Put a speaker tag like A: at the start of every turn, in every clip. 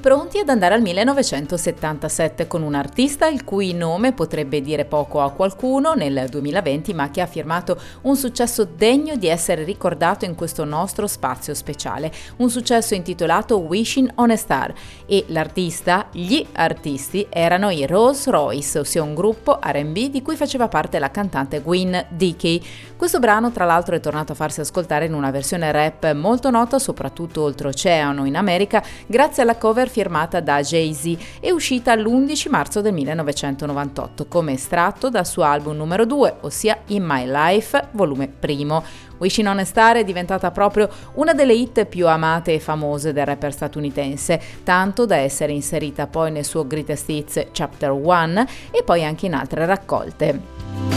A: Pronti ad andare al 1977 con un artista il cui nome potrebbe dire poco a qualcuno nel 2020 ma che ha firmato un successo degno di essere ricordato in questo nostro spazio speciale, un successo intitolato Wishing on a Star e l'artista, gli artisti erano i Rolls Royce, ossia un gruppo RB di cui faceva parte la cantante Gwen Dickey. Questo brano tra l'altro è tornato a farsi ascoltare in una versione rap molto nota soprattutto oltreoceano in America grazie alla cover firmata da Jay-Z e uscita l'11 marzo del 1998 come estratto dal suo album numero 2, ossia In My Life, volume 1. Wishing on a Star è diventata proprio una delle hit più amate e famose del rapper statunitense, tanto da essere inserita poi nel suo Greatest Hits Chapter 1 e poi anche in altre raccolte.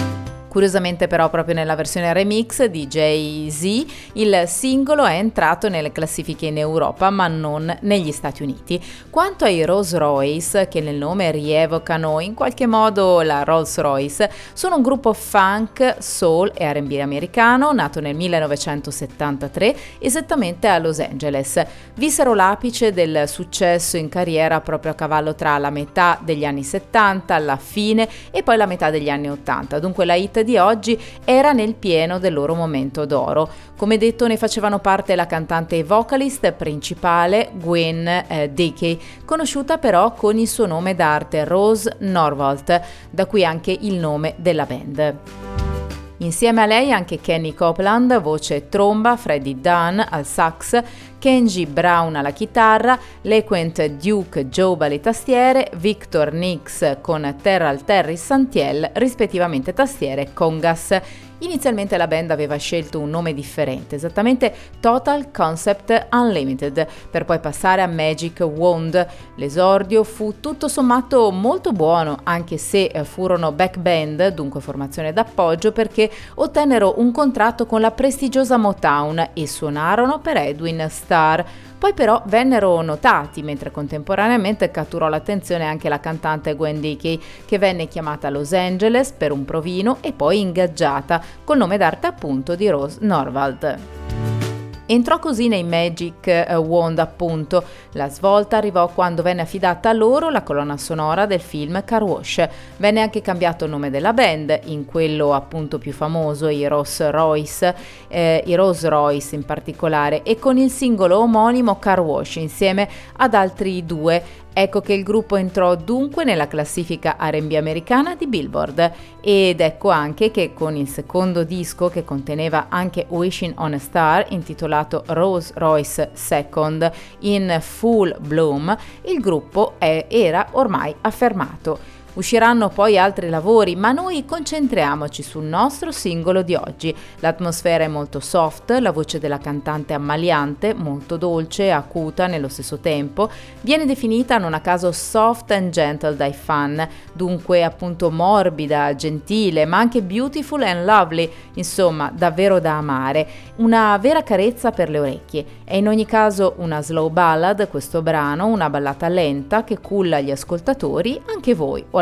A: Curiosamente però proprio nella versione remix di Jay-Z il singolo è entrato nelle classifiche in Europa ma non negli Stati Uniti. Quanto ai Rolls Royce, che nel nome rievocano in qualche modo la Rolls Royce, sono un gruppo funk, soul e RB americano nato nel 1973 esattamente a Los Angeles. Vissero l'apice del successo in carriera proprio a cavallo tra la metà degli anni 70, la fine e poi la metà degli anni 80. Dunque la hit di oggi era nel pieno del loro momento d'oro. Come detto ne facevano parte la cantante e vocalist principale Gwen eh, Dickey, conosciuta però con il suo nome d'arte Rose Norvalt, da cui anche il nome della band. Insieme a lei anche Kenny Copeland, voce tromba, Freddie Dunn al sax, Kenji Brown alla chitarra, Lequent Duke Job alle tastiere, Victor Nix con Terral Terry Santiel, rispettivamente tastiere e congas. Inizialmente la band aveva scelto un nome differente, esattamente Total Concept Unlimited, per poi passare a Magic Wand. L'esordio fu tutto sommato molto buono, anche se eh, furono back band, dunque formazione d'appoggio, perché ottennero un contratto con la prestigiosa Motown e suonarono per Edwin Starr. Poi però vennero notati, mentre contemporaneamente catturò l'attenzione anche la cantante Gwen Dickey, che venne chiamata a Los Angeles per un provino e poi ingaggiata col nome d'arte appunto di Rose Norvald. Entrò così nei Magic eh, Wand appunto. La svolta arrivò quando venne affidata a loro la colonna sonora del film Car Wash. Venne anche cambiato il nome della band, in quello appunto più famoso, i Rolls Royce, eh, i Rolls Royce in particolare, e con il singolo omonimo Car Wash insieme ad altri due Ecco che il gruppo entrò dunque nella classifica RB americana di Billboard ed ecco anche che con il secondo disco che conteneva anche Wishing on a Star intitolato Rose Royce Second in Full Bloom il gruppo è, era ormai affermato. Usciranno poi altri lavori, ma noi concentriamoci sul nostro singolo di oggi. L'atmosfera è molto soft, la voce della cantante ammaliante, molto dolce e acuta nello stesso tempo, viene definita non a caso soft and gentle dai fan, dunque appunto morbida, gentile, ma anche beautiful and lovely, insomma davvero da amare, una vera carezza per le orecchie. È in ogni caso una slow ballad questo brano, una ballata lenta che culla gli ascoltatori, anche voi o